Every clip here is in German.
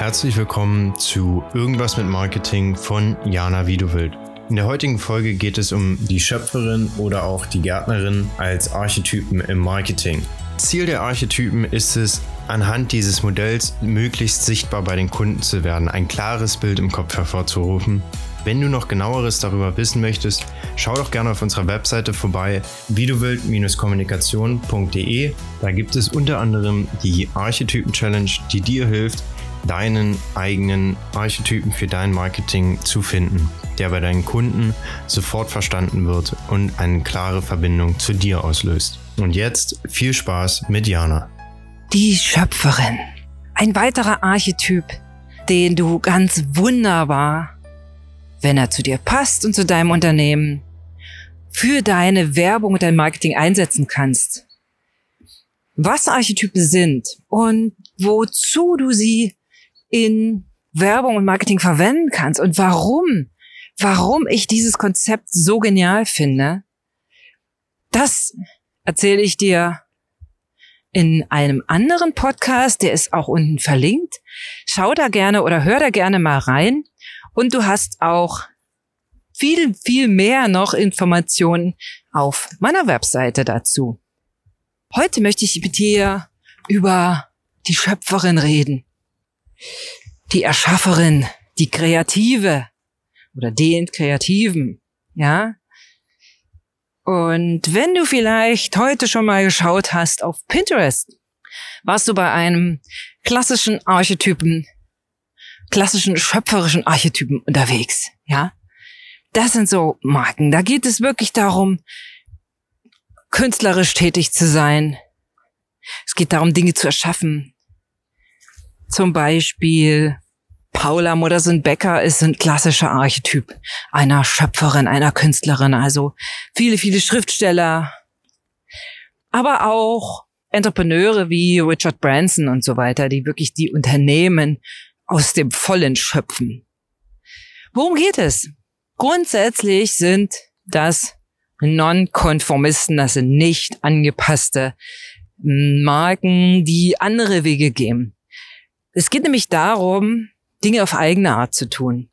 Herzlich willkommen zu Irgendwas mit Marketing von Jana Wiedewild. In der heutigen Folge geht es um die Schöpferin oder auch die Gärtnerin als Archetypen im Marketing. Ziel der Archetypen ist es, anhand dieses Modells möglichst sichtbar bei den Kunden zu werden, ein klares Bild im Kopf hervorzurufen. Wenn du noch genaueres darüber wissen möchtest, schau doch gerne auf unserer Webseite vorbei, videowild-kommunikation.de. Da gibt es unter anderem die Archetypen-Challenge, die dir hilft, deinen eigenen Archetypen für dein Marketing zu finden, der bei deinen Kunden sofort verstanden wird und eine klare Verbindung zu dir auslöst. Und jetzt viel Spaß mit Jana. Die Schöpferin. Ein weiterer Archetyp, den du ganz wunderbar, wenn er zu dir passt und zu deinem Unternehmen, für deine Werbung und dein Marketing einsetzen kannst. Was Archetypen sind und wozu du sie in Werbung und Marketing verwenden kannst und warum, warum ich dieses Konzept so genial finde, das erzähle ich dir in einem anderen Podcast, der ist auch unten verlinkt. Schau da gerne oder hör da gerne mal rein. Und du hast auch viel, viel mehr noch Informationen auf meiner Webseite dazu. Heute möchte ich mit dir über die Schöpferin reden die Erschafferin, die Kreative oder den Kreativen, ja. Und wenn du vielleicht heute schon mal geschaut hast auf Pinterest, warst du bei einem klassischen Archetypen, klassischen schöpferischen Archetypen unterwegs, ja. Das sind so Marken. Da geht es wirklich darum, künstlerisch tätig zu sein. Es geht darum, Dinge zu erschaffen, zum Beispiel Paula Modersohn-Becker ist ein klassischer Archetyp einer Schöpferin, einer Künstlerin. Also viele, viele Schriftsteller, aber auch Entrepreneure wie Richard Branson und so weiter, die wirklich die Unternehmen aus dem Vollen schöpfen. Worum geht es? Grundsätzlich sind das Non-Konformisten, das sind nicht angepasste Marken, die andere Wege gehen. Es geht nämlich darum, Dinge auf eigene Art zu tun.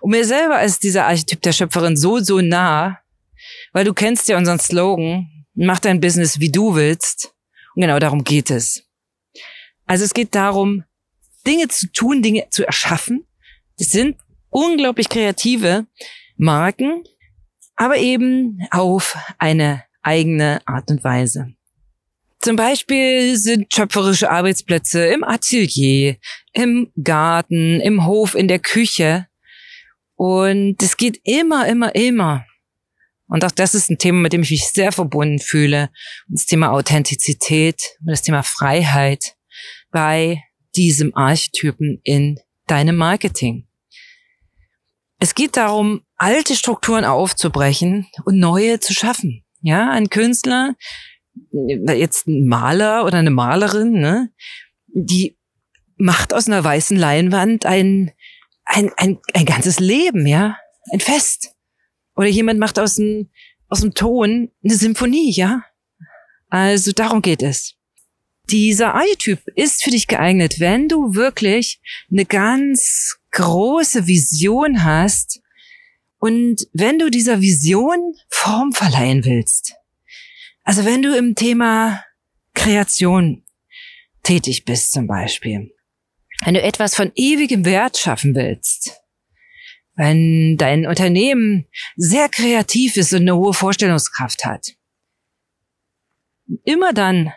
Und mir selber ist dieser Archetyp der Schöpferin so, so nah, weil du kennst ja unseren Slogan, mach dein Business, wie du willst. Und genau darum geht es. Also es geht darum, Dinge zu tun, Dinge zu erschaffen. Das sind unglaublich kreative Marken, aber eben auf eine eigene Art und Weise. Zum Beispiel sind schöpferische Arbeitsplätze im Atelier, im Garten, im Hof, in der Küche. Und es geht immer, immer, immer. Und auch das ist ein Thema, mit dem ich mich sehr verbunden fühle. Das Thema Authentizität und das Thema Freiheit bei diesem Archetypen in deinem Marketing. Es geht darum, alte Strukturen aufzubrechen und neue zu schaffen. Ja, ein Künstler jetzt ein Maler oder eine Malerin, ne, die macht aus einer weißen Leinwand ein, ein, ein, ein ganzes Leben, ja, ein Fest. Oder jemand macht aus dem, aus dem Ton eine Symphonie, ja. Also darum geht es. Dieser Archetyp ist für dich geeignet, wenn du wirklich eine ganz große Vision hast und wenn du dieser Vision Form verleihen willst. Also wenn du im Thema Kreation tätig bist zum Beispiel, wenn du etwas von ewigem Wert schaffen willst, wenn dein Unternehmen sehr kreativ ist und eine hohe Vorstellungskraft hat, immer dann,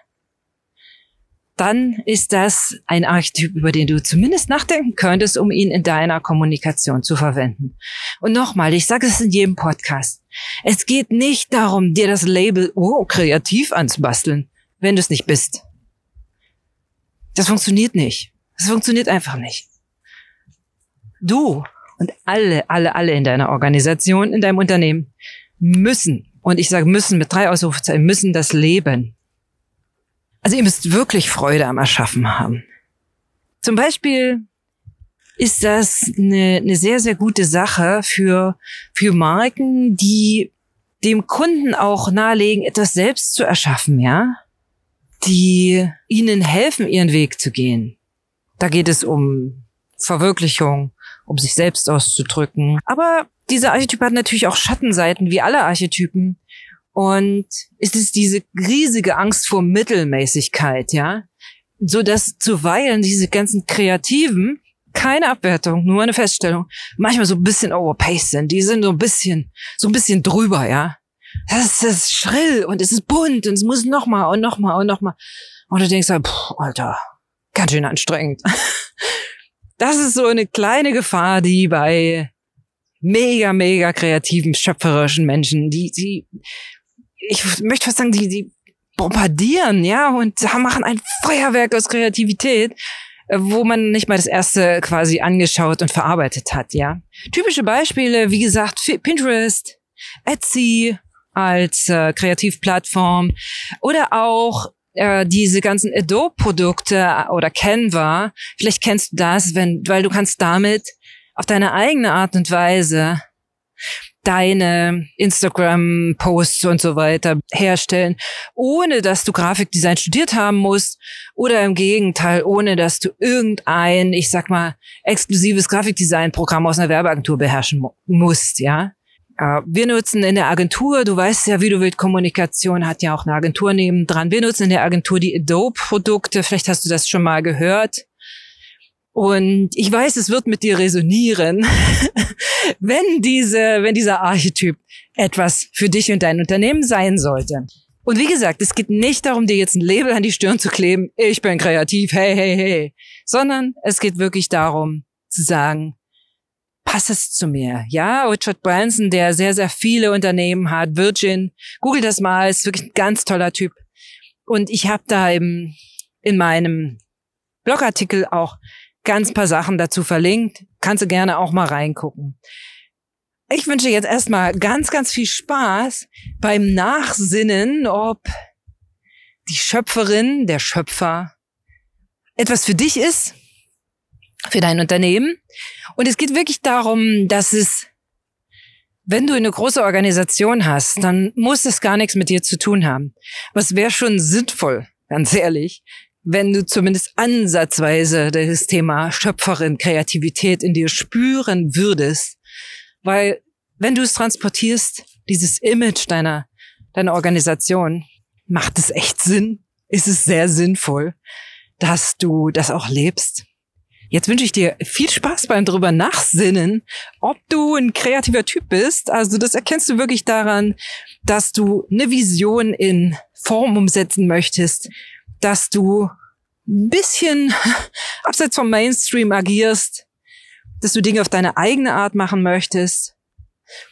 dann ist das ein Archetyp, über den du zumindest nachdenken könntest, um ihn in deiner Kommunikation zu verwenden. Und nochmal, ich sage es in jedem Podcast. Es geht nicht darum, dir das Label oh, kreativ anzubasteln, wenn du es nicht bist. Das funktioniert nicht. Das funktioniert einfach nicht. Du und alle, alle, alle in deiner Organisation, in deinem Unternehmen müssen, und ich sage müssen mit drei Ausrufezeichen, müssen das leben. Also ihr müsst wirklich Freude am Erschaffen haben. Zum Beispiel ist das eine, eine sehr, sehr gute Sache für, für Marken, die dem Kunden auch nahelegen, etwas selbst zu erschaffen, ja? Die ihnen helfen, ihren Weg zu gehen. Da geht es um Verwirklichung, um sich selbst auszudrücken. Aber dieser Archetyp hat natürlich auch Schattenseiten, wie alle Archetypen. Und es ist diese riesige Angst vor Mittelmäßigkeit, ja. So dass zuweilen diese ganzen Kreativen, keine Abwertung, nur eine Feststellung, manchmal so ein bisschen overpaced sind. Die sind so ein bisschen, so ein bisschen drüber, ja. Das ist schrill und es ist bunt und es muss noch mal und noch mal und noch mal. Und du denkst halt, pff, Alter, ganz schön anstrengend. Das ist so eine kleine Gefahr, die bei mega, mega kreativen, schöpferischen Menschen, die, die, ich möchte fast sagen, die, die bombardieren, ja, und machen ein Feuerwerk aus Kreativität, äh, wo man nicht mal das erste quasi angeschaut und verarbeitet hat, ja. Typische Beispiele, wie gesagt, Pinterest, Etsy als äh, Kreativplattform oder auch äh, diese ganzen Adobe-Produkte oder Canva, vielleicht kennst du das, wenn, weil du kannst damit auf deine eigene Art und Weise deine Instagram-Posts und so weiter herstellen, ohne dass du Grafikdesign studiert haben musst oder im Gegenteil, ohne dass du irgendein, ich sag mal, exklusives Grafikdesign-Programm aus einer Werbeagentur beherrschen musst, ja. Wir nutzen in der Agentur, du weißt ja, wie du willst, Kommunikation hat ja auch eine Agentur nebendran. Wir nutzen in der Agentur die Adobe-Produkte. Vielleicht hast du das schon mal gehört. Und ich weiß, es wird mit dir resonieren, wenn diese, wenn dieser Archetyp etwas für dich und dein Unternehmen sein sollte. Und wie gesagt, es geht nicht darum, dir jetzt ein Label an die Stirn zu kleben, ich bin kreativ, hey, hey, hey, sondern es geht wirklich darum zu sagen, passt es zu mir? Ja, Richard Branson, der sehr, sehr viele Unternehmen hat, Virgin, google das mal, ist wirklich ein ganz toller Typ. Und ich habe da im, in meinem Blogartikel auch ganz paar Sachen dazu verlinkt. Kannst du gerne auch mal reingucken. Ich wünsche jetzt erstmal ganz, ganz viel Spaß beim Nachsinnen, ob die Schöpferin, der Schöpfer etwas für dich ist für dein Unternehmen. Und es geht wirklich darum, dass es, wenn du eine große Organisation hast, dann muss es gar nichts mit dir zu tun haben. Was wäre schon sinnvoll, ganz ehrlich, wenn du zumindest ansatzweise das Thema Schöpferin, Kreativität in dir spüren würdest. Weil wenn du es transportierst, dieses Image deiner, deiner Organisation, macht es echt Sinn? Ist es sehr sinnvoll, dass du das auch lebst? Jetzt wünsche ich dir viel Spaß beim drüber nachsinnen, ob du ein kreativer Typ bist. Also das erkennst du wirklich daran, dass du eine Vision in Form umsetzen möchtest, dass du ein bisschen abseits vom Mainstream agierst, dass du Dinge auf deine eigene Art machen möchtest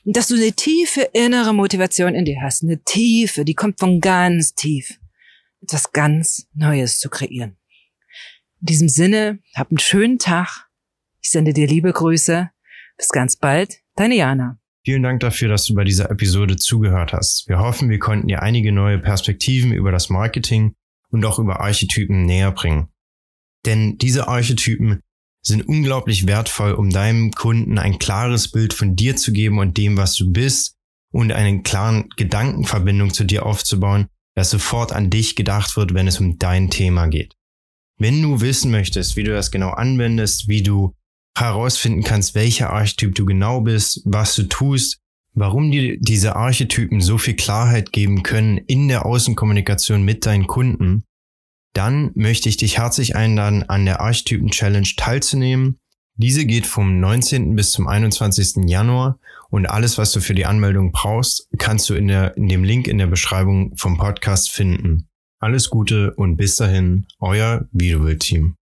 und dass du eine tiefe innere Motivation in dir hast. Eine tiefe, die kommt von ganz tief. Etwas ganz Neues zu kreieren. In diesem Sinne, hab einen schönen Tag. Ich sende dir liebe Grüße. Bis ganz bald, deine Jana. Vielen Dank dafür, dass du bei dieser Episode zugehört hast. Wir hoffen, wir konnten dir einige neue Perspektiven über das Marketing und auch über Archetypen näher bringen. Denn diese Archetypen sind unglaublich wertvoll, um deinem Kunden ein klares Bild von dir zu geben und dem, was du bist und eine klaren Gedankenverbindung zu dir aufzubauen, dass sofort an dich gedacht wird, wenn es um dein Thema geht. Wenn du wissen möchtest, wie du das genau anwendest, wie du herausfinden kannst, welcher Archetyp du genau bist, was du tust, warum dir diese Archetypen so viel Klarheit geben können in der Außenkommunikation mit deinen Kunden, dann möchte ich dich herzlich einladen, an der Archetypen Challenge teilzunehmen. Diese geht vom 19. bis zum 21. Januar und alles, was du für die Anmeldung brauchst, kannst du in, der, in dem Link in der Beschreibung vom Podcast finden. Alles Gute und bis dahin, euer Videobild-Team.